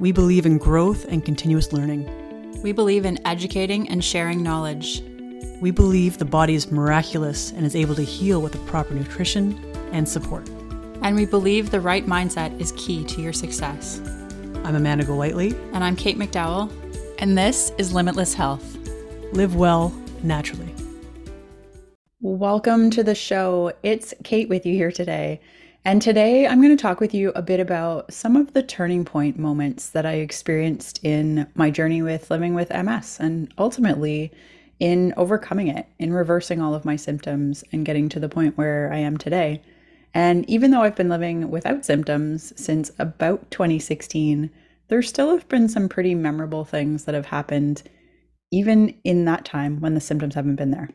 We believe in growth and continuous learning. We believe in educating and sharing knowledge. We believe the body is miraculous and is able to heal with the proper nutrition and support. And we believe the right mindset is key to your success. I'm Amanda Golightly. And I'm Kate McDowell. And this is Limitless Health. Live well naturally. Welcome to the show. It's Kate with you here today. And today I'm going to talk with you a bit about some of the turning point moments that I experienced in my journey with living with MS and ultimately in overcoming it, in reversing all of my symptoms and getting to the point where I am today. And even though I've been living without symptoms since about 2016, there still have been some pretty memorable things that have happened even in that time when the symptoms haven't been there.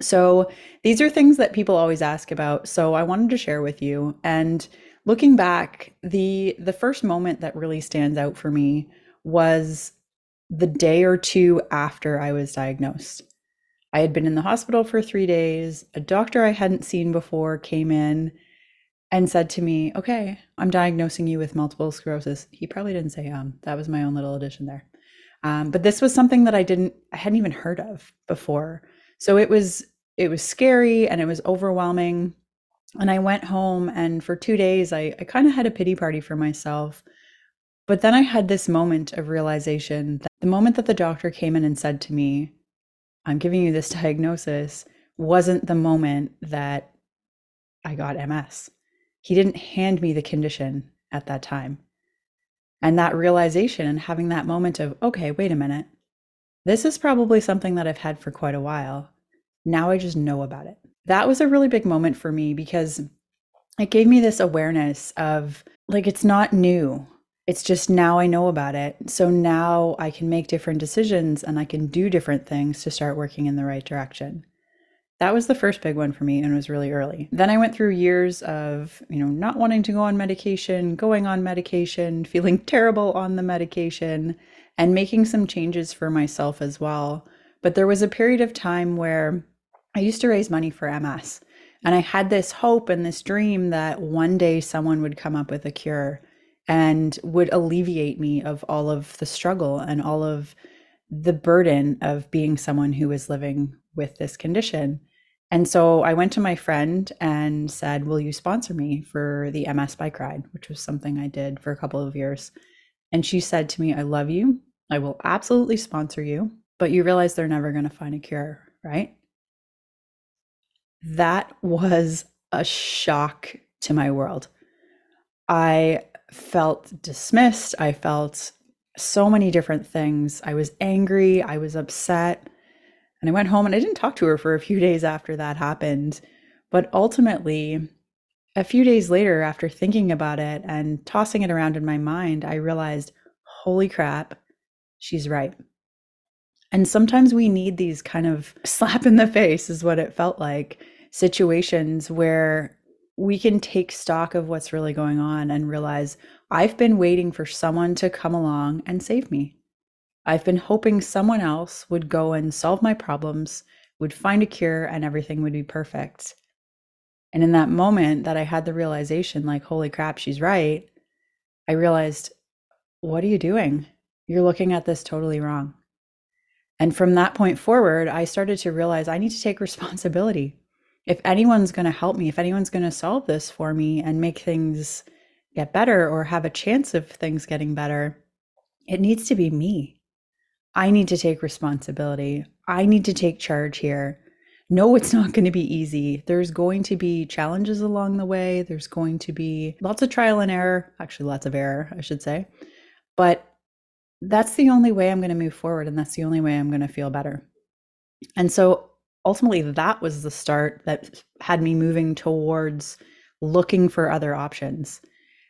So these are things that people always ask about. So I wanted to share with you. And looking back, the the first moment that really stands out for me was the day or two after I was diagnosed. I had been in the hospital for 3 days. A doctor I hadn't seen before came in and said to me, "Okay, I'm diagnosing you with multiple sclerosis." He probably didn't say um. That was my own little addition there. Um, but this was something that I didn't I hadn't even heard of before. So it was it was scary and it was overwhelming. And I went home and for two days I, I kind of had a pity party for myself. But then I had this moment of realization that the moment that the doctor came in and said to me, I'm giving you this diagnosis, wasn't the moment that I got MS. He didn't hand me the condition at that time. And that realization and having that moment of, okay, wait a minute, this is probably something that I've had for quite a while. Now I just know about it. That was a really big moment for me because it gave me this awareness of like, it's not new. It's just now I know about it. So now I can make different decisions and I can do different things to start working in the right direction. That was the first big one for me and it was really early. Then I went through years of, you know, not wanting to go on medication, going on medication, feeling terrible on the medication, and making some changes for myself as well. But there was a period of time where I used to raise money for MS. And I had this hope and this dream that one day someone would come up with a cure and would alleviate me of all of the struggle and all of the burden of being someone who was living with this condition. And so I went to my friend and said, Will you sponsor me for the MS bike ride? Which was something I did for a couple of years. And she said to me, I love you. I will absolutely sponsor you, but you realize they're never going to find a cure, right? That was a shock to my world. I felt dismissed. I felt so many different things. I was angry. I was upset. And I went home and I didn't talk to her for a few days after that happened. But ultimately, a few days later, after thinking about it and tossing it around in my mind, I realized, holy crap, she's right. And sometimes we need these kind of slap in the face, is what it felt like situations where we can take stock of what's really going on and realize I've been waiting for someone to come along and save me. I've been hoping someone else would go and solve my problems, would find a cure, and everything would be perfect. And in that moment that I had the realization, like, holy crap, she's right, I realized, what are you doing? You're looking at this totally wrong. And from that point forward, I started to realize I need to take responsibility. If anyone's going to help me, if anyone's going to solve this for me and make things get better or have a chance of things getting better, it needs to be me. I need to take responsibility. I need to take charge here. No, it's not going to be easy. There's going to be challenges along the way. There's going to be lots of trial and error, actually, lots of error, I should say. But that's the only way I'm going to move forward and that's the only way I'm going to feel better. And so ultimately that was the start that had me moving towards looking for other options.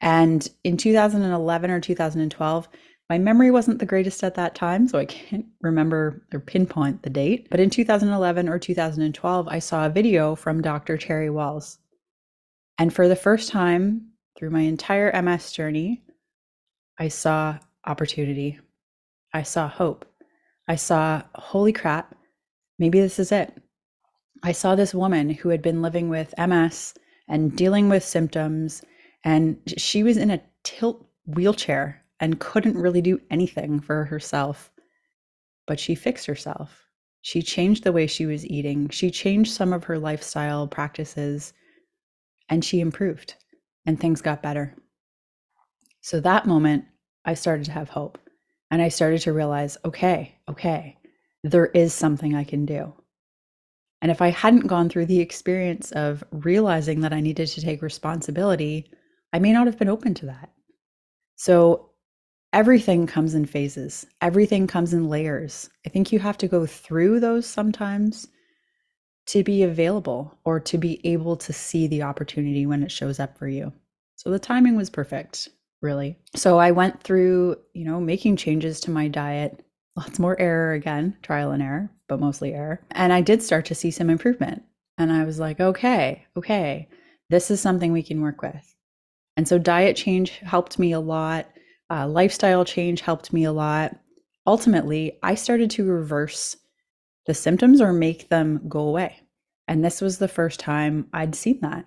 And in 2011 or 2012, my memory wasn't the greatest at that time, so I can't remember or pinpoint the date. But in 2011 or 2012, I saw a video from Dr. Terry Wahls. And for the first time through my entire MS journey, I saw opportunity. I saw hope. I saw, holy crap, maybe this is it. I saw this woman who had been living with MS and dealing with symptoms, and she was in a tilt wheelchair and couldn't really do anything for herself. But she fixed herself. She changed the way she was eating. She changed some of her lifestyle practices and she improved and things got better. So that moment, I started to have hope and I started to realize okay, okay, there is something I can do. And if I hadn't gone through the experience of realizing that I needed to take responsibility, I may not have been open to that. So everything comes in phases, everything comes in layers. I think you have to go through those sometimes to be available or to be able to see the opportunity when it shows up for you. So the timing was perfect, really. So I went through, you know, making changes to my diet, lots more error again, trial and error, but mostly error. And I did start to see some improvement. And I was like, okay, okay, this is something we can work with. And so diet change helped me a lot. Uh, lifestyle change helped me a lot. Ultimately, I started to reverse the symptoms or make them go away. And this was the first time I'd seen that.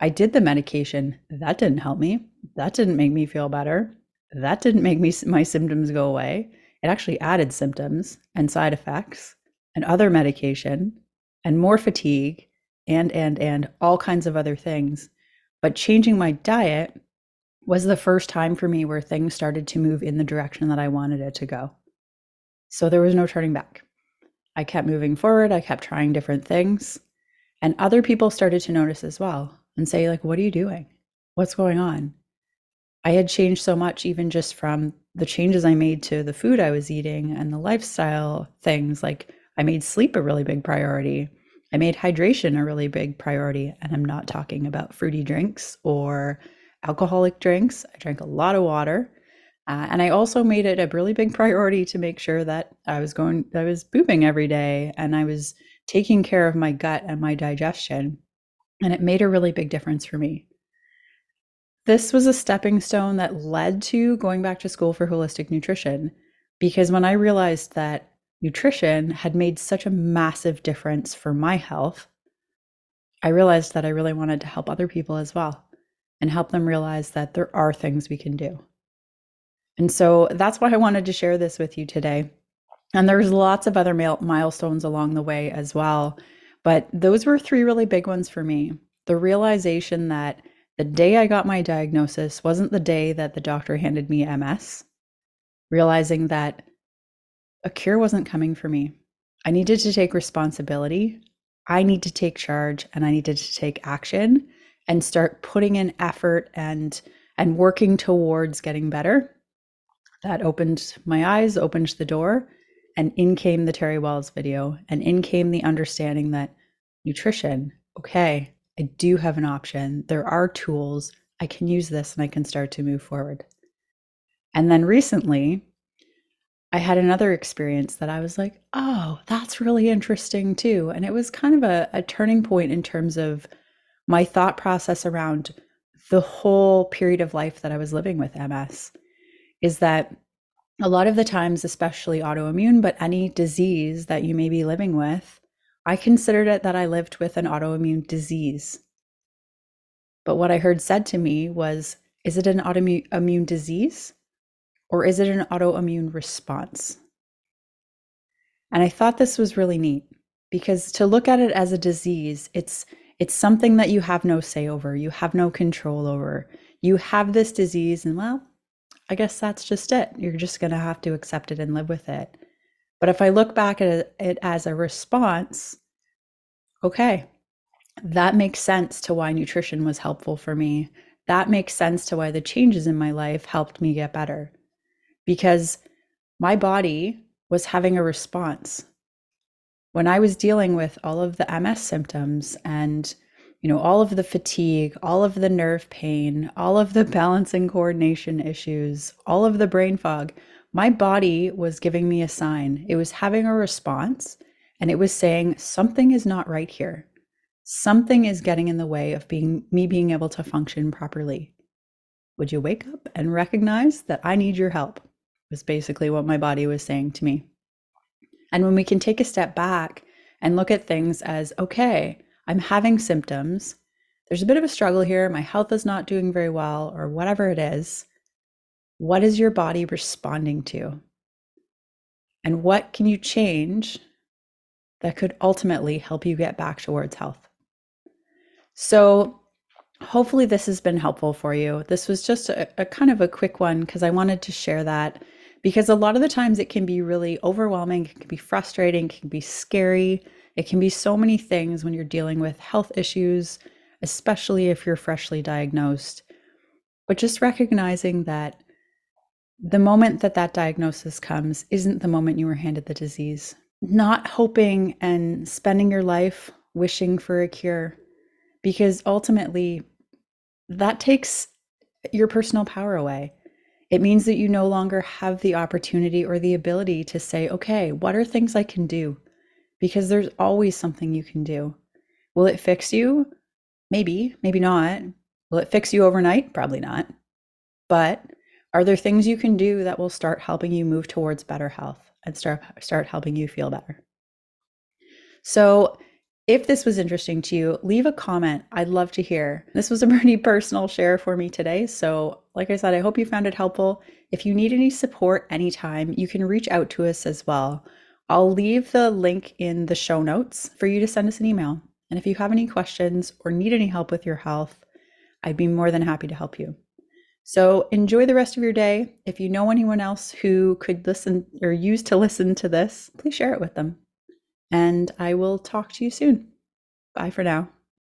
I did the medication. That didn't help me. That didn't make me feel better. That didn't make me my symptoms go away. It actually added symptoms and side effects and other medication and more fatigue and and and all kinds of other things. But changing my diet was the first time for me where things started to move in the direction that I wanted it to go. So there was no turning back. I kept moving forward, I kept trying different things, and other people started to notice as well and say like what are you doing? What's going on? I had changed so much even just from the changes I made to the food I was eating and the lifestyle things like I made sleep a really big priority. I made hydration a really big priority. And I'm not talking about fruity drinks or alcoholic drinks. I drank a lot of water. Uh, and I also made it a really big priority to make sure that I was going, I was pooping every day and I was taking care of my gut and my digestion. And it made a really big difference for me. This was a stepping stone that led to going back to school for holistic nutrition. Because when I realized that nutrition had made such a massive difference for my health, I realized that I really wanted to help other people as well and help them realize that there are things we can do. And so that's why I wanted to share this with you today. And there's lots of other milestones along the way as well. But those were three really big ones for me. The realization that the day I got my diagnosis wasn't the day that the doctor handed me MS, realizing that a cure wasn't coming for me. I needed to take responsibility. I need to take charge and I needed to take action and start putting in effort and and working towards getting better. That opened my eyes, opened the door, and in came the Terry Wahls video and in came the understanding that nutrition, okay, I do have an option. There are tools. I can use this and I can start to move forward. And then recently, I had another experience that I was like, oh, that's really interesting too. And it was kind of a, a turning point in terms of my thought process around the whole period of life that I was living with MS. Is that a lot of the times, especially autoimmune, but any disease that you may be living with, I considered it that I lived with an autoimmune disease. But what I heard said to me was, is it an autoimmune disease? Or is it an autoimmune response? And I thought this was really neat because to look at it as a disease, it's it's something that you have no say over, you have no control over. You have this disease and well, I guess that's just it. You're just going to have to accept it and live with it. But if I look back at it as a response, okay, that makes sense to why nutrition was helpful for me. That makes sense to why the changes in my life helped me get better because my body was having a response. When I was dealing with all of the MS symptoms and you know all of the fatigue, all of the nerve pain, all of the balance and coordination issues, all of the brain fog, my body was giving me a sign. It was having a response and it was saying something is not right here. Something is getting in the way of being me being able to function properly. Would you wake up and recognize that I need your help? was basically what my body was saying to me. And when we can take a step back and look at things as okay, I'm having symptoms, there's a bit of a struggle here, my health is not doing very well, or whatever it is. What is your body responding to? And what can you change that could ultimately help you get back towards health? So, hopefully, this has been helpful for you. This was just a, a kind of a quick one because I wanted to share that because a lot of the times it can be really overwhelming, it can be frustrating, it can be scary. It can be so many things when you're dealing with health issues, especially if you're freshly diagnosed. But just recognizing that the moment that that diagnosis comes isn't the moment you were handed the disease. Not hoping and spending your life wishing for a cure, because ultimately that takes your personal power away. It means that you no longer have the opportunity or the ability to say, okay, what are things I can do? Because there's always something you can do. Will it fix you? Maybe, maybe not. Will it fix you overnight? Probably not. But are there things you can do that will start helping you move towards better health and start start helping you feel better? So, if this was interesting to you, leave a comment. I'd love to hear. This was a pretty personal share for me today. So, like I said, I hope you found it helpful. If you need any support anytime, you can reach out to us as well. I'll leave the link in the show notes for you to send us an email. And if you have any questions or need any help with your health, I'd be more than happy to help you. So enjoy the rest of your day. If you know anyone else who could listen or use to listen to this, please share it with them. And I will talk to you soon. Bye for now.